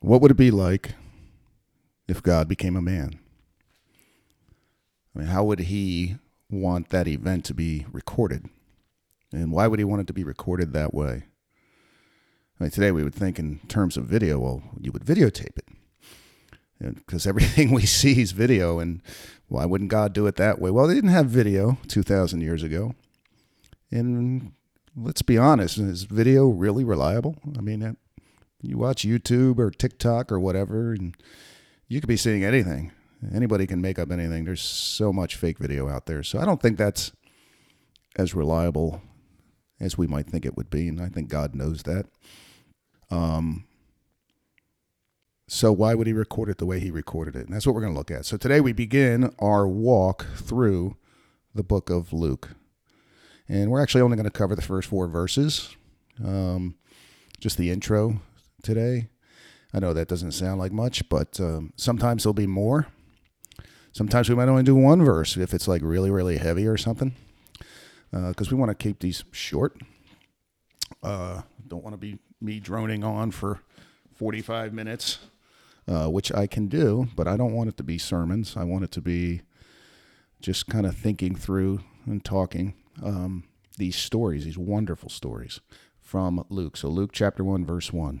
What would it be like if God became a man? I mean, how would he want that event to be recorded? And why would he want it to be recorded that way? I mean, today we would think in terms of video, well, you would videotape it. Because everything we see is video, and why wouldn't God do it that way? Well, they didn't have video 2,000 years ago. And let's be honest, is video really reliable? I mean, you watch YouTube or TikTok or whatever, and you could be seeing anything. Anybody can make up anything. There's so much fake video out there. So I don't think that's as reliable as we might think it would be, and I think God knows that. Um, so why would he record it the way he recorded it? And that's what we're going to look at. So today we begin our walk through the book of Luke. And we're actually only going to cover the first four verses, um, just the intro today. I know that doesn't sound like much, but um, sometimes there'll be more. Sometimes we might only do one verse if it's like really, really heavy or something, because uh, we want to keep these short. Uh, don't want to be me droning on for 45 minutes, uh, which I can do, but I don't want it to be sermons. I want it to be just kind of thinking through and talking um, these stories, these wonderful stories from Luke. So, Luke chapter 1, verse 1.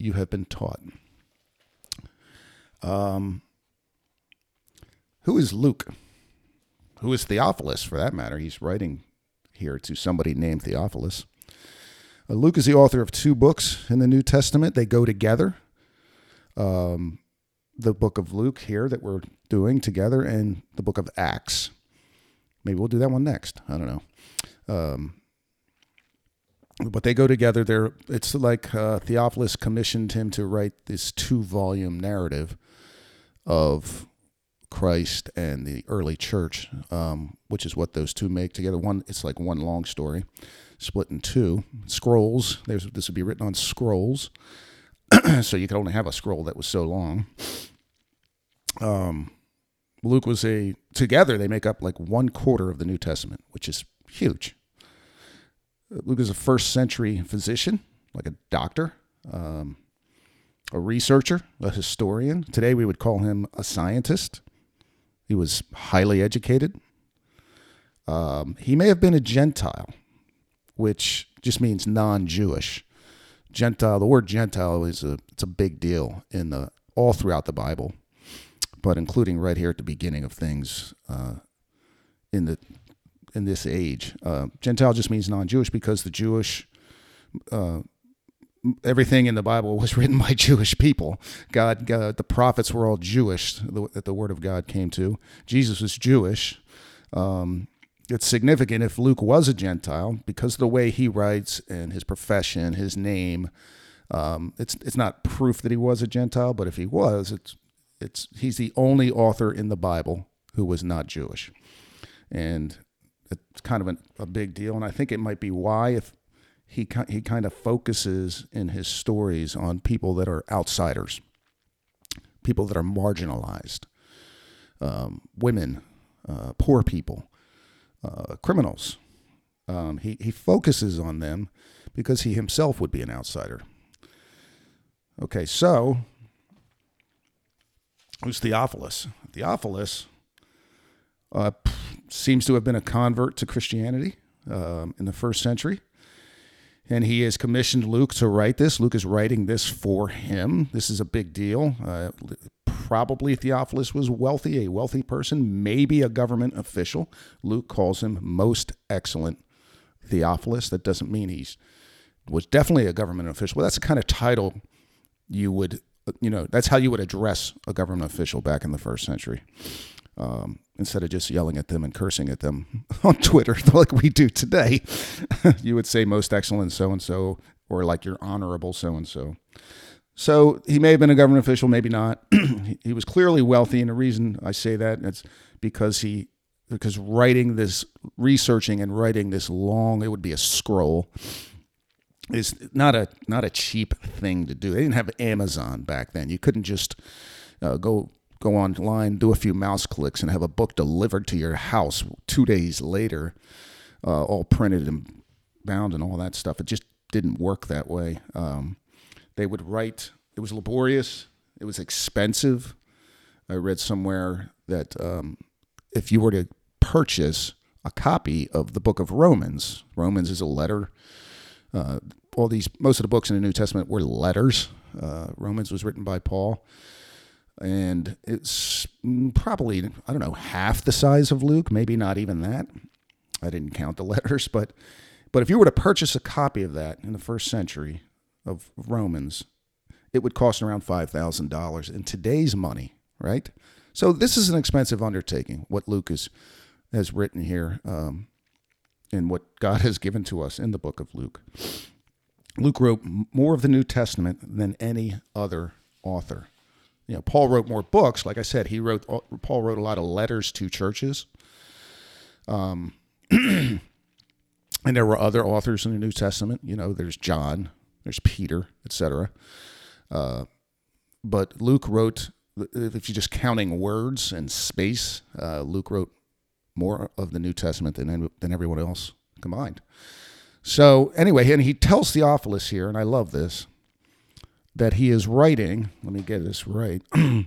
you have been taught. Um, who is Luke? who is Theophilus for that matter. He's writing here to somebody named Theophilus. Uh, Luke is the author of two books in the New Testament. They go together. Um, the book of Luke here that we're doing together, and the book of Acts. Maybe we'll do that one next. I don't know. Um, but they go together. There, it's like uh, Theophilus commissioned him to write this two-volume narrative of Christ and the early church, um, which is what those two make together. One, it's like one long story, split in two scrolls. There's, this would be written on scrolls, so you could only have a scroll that was so long. Um, Luke was a together they make up like one quarter of the New Testament, which is huge. Luke is a first century physician, like a doctor, um, a researcher, a historian. Today we would call him a scientist. He was highly educated. Um, he may have been a Gentile, which just means non-Jewish. Gentile. The word Gentile is a it's a big deal in the all throughout the Bible, but including right here at the beginning of things uh, in the in this age. Uh, Gentile just means non-Jewish because the Jewish uh, everything in the Bible was written by Jewish people. God, God the prophets were all Jewish that the Word of God came to. Jesus was Jewish. Um, it's significant if Luke was a Gentile because the way he writes and his profession, his name. Um, it's it's not proof that he was a Gentile, but if he was, it's it's he's the only author in the Bible who was not Jewish, and it's kind of an, a big deal. And I think it might be why if he he kind of focuses in his stories on people that are outsiders, people that are marginalized, um, women, uh, poor people, uh, criminals. Um, he he focuses on them because he himself would be an outsider. Okay, so who's Theophilus? Theophilus uh, seems to have been a convert to Christianity um, in the first century and he has commissioned Luke to write this. Luke is writing this for him. This is a big deal. Uh, probably Theophilus was wealthy, a wealthy person, maybe a government official. Luke calls him most excellent Theophilus. That doesn't mean he's was definitely a government official. Well, that's the kind of title you would, you know, that's how you would address a government official back in the first century um, instead of just yelling at them and cursing at them on Twitter like we do today, you would say most excellent so and so, or like your honorable so and so. So he may have been a government official, maybe not. he was clearly wealthy, and the reason I say that is because he because writing this, researching and writing this long, it would be a scroll, is not a not a cheap thing to do. They didn't have Amazon back then. You couldn't just uh, go go online, do a few mouse clicks, and have a book delivered to your house two days later, uh, all printed and bound and all that stuff. It just didn't work that way. Um, they would write. It was laborious. It was expensive. I read somewhere that um, if you were to purchase a copy of the book of Romans, Romans is a letter. Uh, all these, most of the books in the New Testament were letters. Uh, Romans was written by Paul, and it's probably I don't know half the size of Luke, maybe not even that. I didn't count the letters, but but if you were to purchase a copy of that in the first century of Romans, it would cost around five thousand dollars in today's money, right? So this is an expensive undertaking. What Luke is, has written here, um, and what God has given to us in the book of Luke. Luke wrote more of the New Testament than any other author. You know, Paul wrote more books. Like I said, he wrote. Paul wrote a lot of letters to churches. Um, and there were other authors in the New Testament. You know, there's John, there's Peter, etc. Uh, but Luke wrote if you're just counting words and space, uh, Luke wrote more of the New Testament than than everyone else combined. So anyway, and he tells Theophilus here, and I love this, that he is writing. Let me get this right. he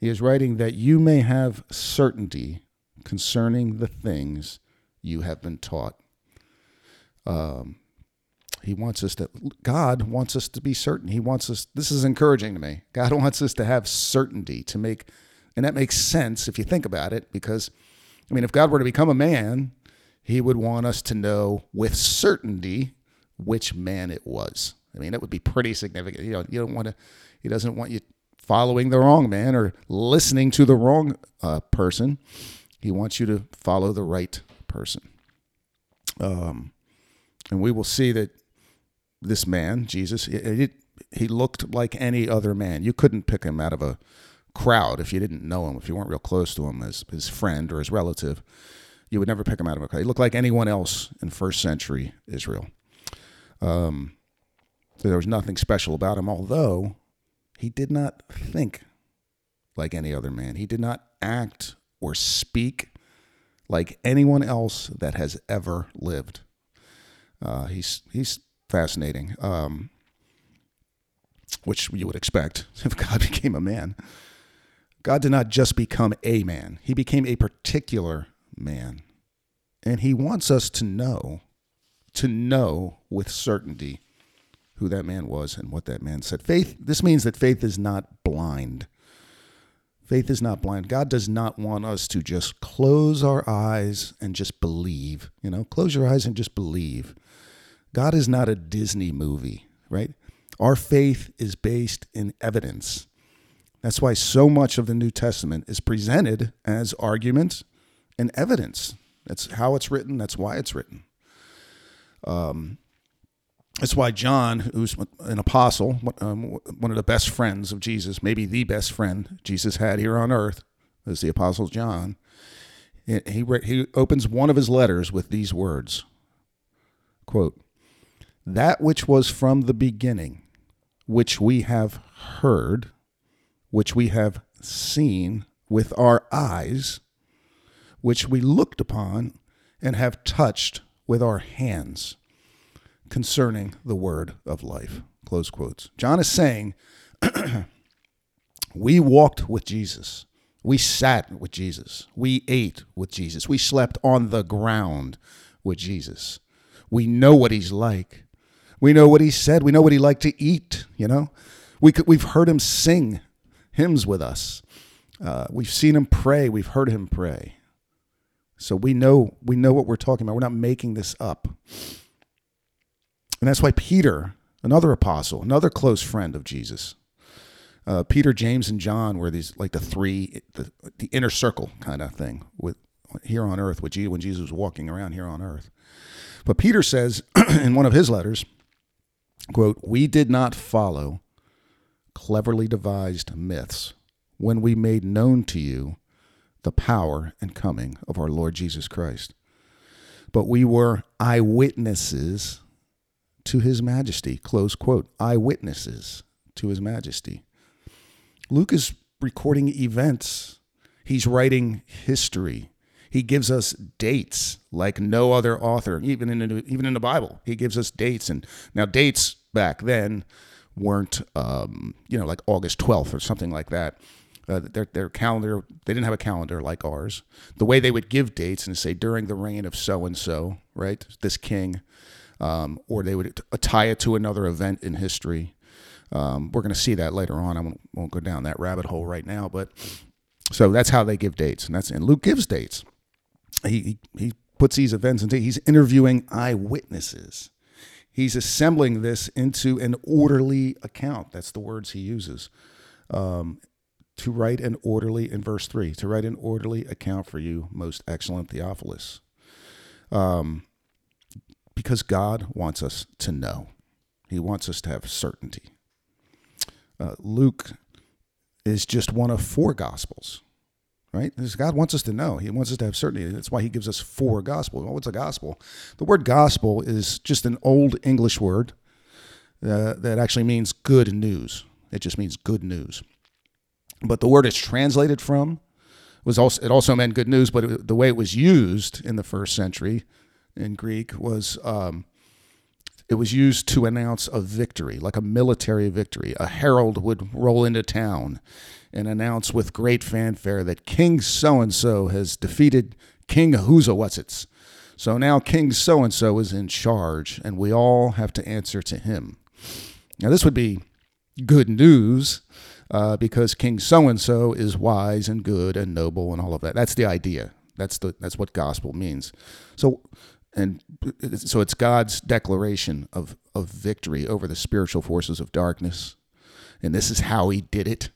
is writing that you may have certainty concerning the things you have been taught. Um, he wants us to, God wants us to be certain. He wants us, this is encouraging to me. God wants us to have certainty to make, and that makes sense if you think about it, because, I mean, if God were to become a man, he would want us to know with certainty which man it was. I mean, that would be pretty significant. You know, you don't want to, he doesn't want you following the wrong man or listening to the wrong uh, person. He wants you to follow the right person. Um, and we will see that this man, Jesus, it, it, he looked like any other man. You couldn't pick him out of a crowd if you didn't know him, if you weren't real close to him as his friend or his relative. You would never pick him out of a crowd. He looked like anyone else in first century Israel. Um, there was nothing special about him, although he did not think like any other man. He did not act or speak like anyone else that has ever lived. Uh, he's he's fascinating, um, which you would expect if God became a man. God did not just become a man, he became a particular man. And he wants us to know, to know with certainty who that man was and what that man said. Faith, this means that faith is not blind. Faith is not blind. God does not want us to just close our eyes and just believe. You know, close your eyes and just believe. God is not a Disney movie, right? Our faith is based in evidence. That's why so much of the New Testament is presented as argument and evidence. That's how it's written. That's why it's written. Um, that's why John, who's an apostle, um, one of the best friends of Jesus, maybe the best friend Jesus had here on earth, is the apostle John. He, he opens one of his letters with these words quote, that which was from the beginning, which we have heard, which we have seen with our eyes, which we looked upon and have touched with our hands concerning the word of life. Close quotes. John is saying, We walked with Jesus. We sat with Jesus. We ate with Jesus. We slept on the ground with Jesus. We know what he's like. We know what he said. We know what he liked to eat. You know, we could, we've heard him sing hymns with us. Uh, we've seen him pray. We've heard him pray. So we know we know what we're talking about. We're not making this up. And that's why Peter, another apostle, another close friend of Jesus, uh, Peter, James, and John were these like the three, the, the inner circle kind of thing with here on earth, with when Jesus was walking around here on earth. But Peter says in one of his letters, quote, we did not follow cleverly devised myths when we made known to you the power and coming of our Lord Jesus Christ. But we were eyewitnesses to his majesty. Close quote. Eyewitnesses to his majesty. Luke is recording events, he's writing history. He gives us dates like no other author, even in the, even in the Bible. He gives us dates, and now dates back then weren't um, you know like August twelfth or something like that. Uh, their their calendar they didn't have a calendar like ours. The way they would give dates and say during the reign of so and so, right? This king, um, or they would tie it to another event in history. Um, we're going to see that later on. I won't, won't go down that rabbit hole right now, but so that's how they give dates, and that's and Luke gives dates he, he puts these events into, he's interviewing eyewitnesses. He's assembling this into an orderly account. That's the words he uses. Um, to write an orderly, in verse 3, to write an orderly account for you, most excellent Theophilus. Um, because God wants us to know, He wants us to have certainty. Uh, Luke is just one of four gospels right? Because God wants us to know. He wants us to have certainty. That's why He gives us four gospels. Well, what's a gospel? The word gospel is just an old English word uh, that actually means good news. It just means good news. But the word it's translated from was also it also meant good news. But it, the way it was used in the first century in Greek was um, it was used to announce a victory, like a military victory. A herald would roll into town and announce with great fanfare that King so and so has defeated King Ahuzawatsis. So now King so and so is in charge, and we all have to answer to him. Now, this would be good news uh, because King so and so is wise and good and noble and all of that. That's the idea. That's the that's what gospel means. So and so it's God's declaration of, of victory over the spiritual forces of darkness. And this is how he did it.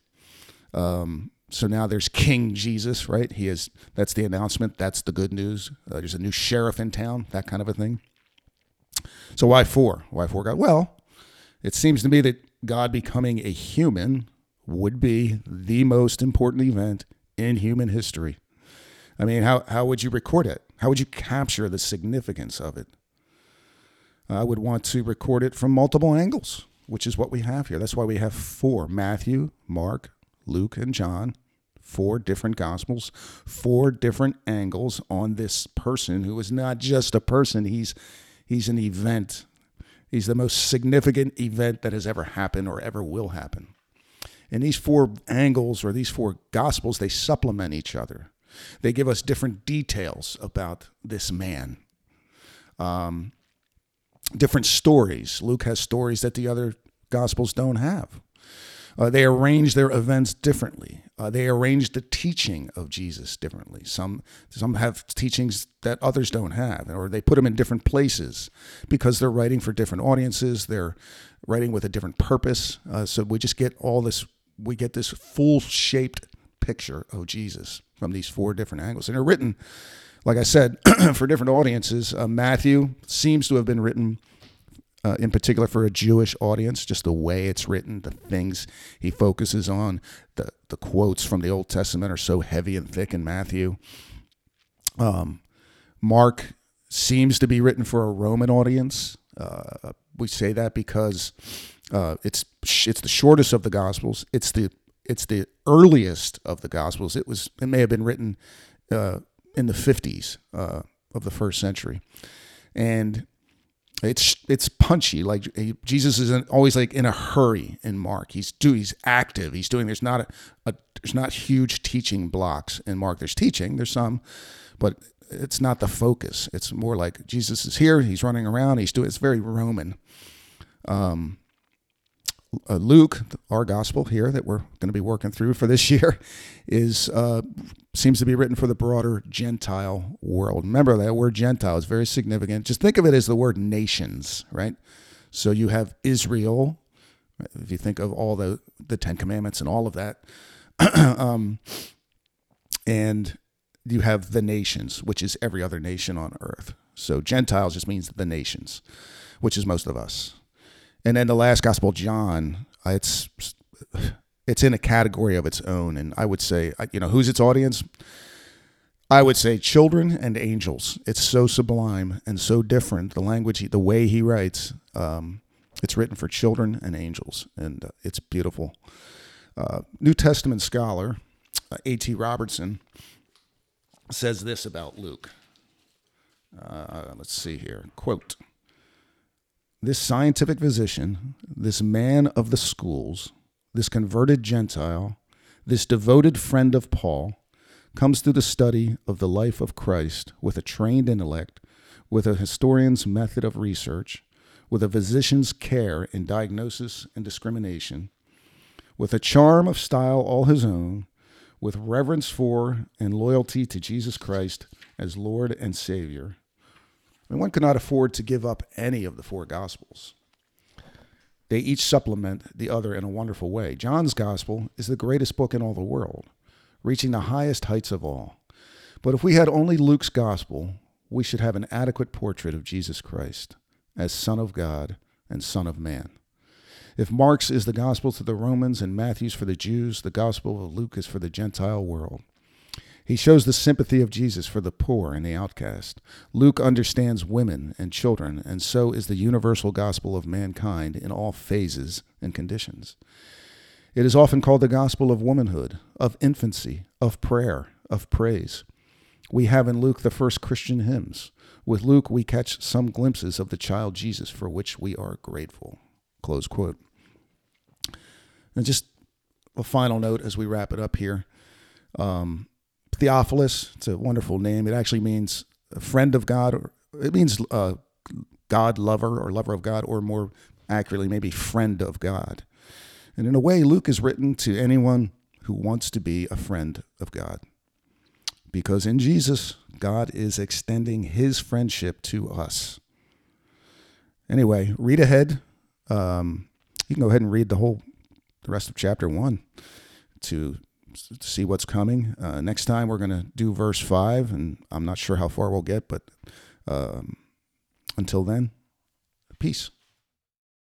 Um, so now there's King Jesus, right? He is that's the announcement. That's the good news. Uh, there's a new sheriff in town, that kind of a thing. So why four? Why four God? Well, it seems to me that God becoming a human would be the most important event in human history. I mean, how, how would you record it? How would you capture the significance of it? I would want to record it from multiple angles, which is what we have here. That's why we have four Matthew, Mark, Luke, and John, four different gospels, four different angles on this person who is not just a person, he's, he's an event. He's the most significant event that has ever happened or ever will happen. And these four angles or these four gospels, they supplement each other. They give us different details about this man. Um, different stories. Luke has stories that the other gospels don't have. Uh, they arrange their events differently. Uh, they arrange the teaching of Jesus differently. Some some have teachings that others don't have, or they put them in different places because they're writing for different audiences. They're writing with a different purpose. Uh, so we just get all this. We get this full shaped picture of Jesus from these four different angles. And they're written, like I said, for different audiences. Uh, Matthew seems to have been written uh, in particular for a Jewish audience, just the way it's written, the things he focuses on. The, the quotes from the Old Testament are so heavy and thick in Matthew. Um, Mark seems to be written for a Roman audience. Uh, we say that because uh, it's it's the shortest of the Gospels. It's the it's the earliest of the Gospels. It was it may have been written uh, in the 50s uh, of the first century, and it's it's punchy. Like Jesus is always like in a hurry in Mark. He's do he's active. He's doing. There's not a, a there's not huge teaching blocks in Mark. There's teaching. There's some, but it's not the focus. It's more like Jesus is here. He's running around. He's doing. It's very Roman. Um, uh, Luke, our gospel here that we're going to be working through for this year, is uh, seems to be written for the broader Gentile world. Remember that word Gentile is very significant. Just think of it as the word nations, right? So you have Israel. If you think of all the the Ten Commandments and all of that, um, and you have the nations, which is every other nation on earth. So Gentiles just means the nations, which is most of us. And then the last gospel, John, uh, it's it's in a category of its own. And I would say, you know, who's its audience? I would say children and angels. It's so sublime and so different. The language, the way he writes, um, it's written for children and angels, and uh, it's beautiful. Uh, New Testament scholar uh, A.T. Robertson says this about Luke. Uh, let's see here. Quote This scientific physician, this man of the schools, this converted Gentile, this devoted friend of Paul, comes through the study of the life of Christ with a trained intellect, with a historian's method of research, with a physician's care in diagnosis and discrimination, with a charm of style all his own, with reverence for and loyalty to Jesus Christ as Lord and Savior. And one cannot afford to give up any of the four Gospels. They each supplement the other in a wonderful way. John's Gospel is the greatest book in all the world reaching the highest heights of all. But if we had only Luke's gospel, we should have an adequate portrait of Jesus Christ as Son of God and Son of Man. If Mark's is the gospel to the Romans and Matthew's for the Jews, the gospel of Luke is for the Gentile world. He shows the sympathy of Jesus for the poor and the outcast. Luke understands women and children, and so is the universal gospel of mankind in all phases and conditions. It is often called the gospel of womanhood, of infancy, of prayer, of praise. We have in Luke the first Christian hymns. With Luke, we catch some glimpses of the child Jesus for which we are grateful. Close quote. And just a final note as we wrap it up here. Um, Theophilus, it's a wonderful name. It actually means a friend of God, or it means uh, God lover or lover of God, or more accurately, maybe friend of God. And in a way, Luke is written to anyone who wants to be a friend of God. Because in Jesus, God is extending his friendship to us. Anyway, read ahead. Um, you can go ahead and read the whole, the rest of chapter one to, to see what's coming. Uh, next time we're going to do verse five, and I'm not sure how far we'll get, but um, until then, peace.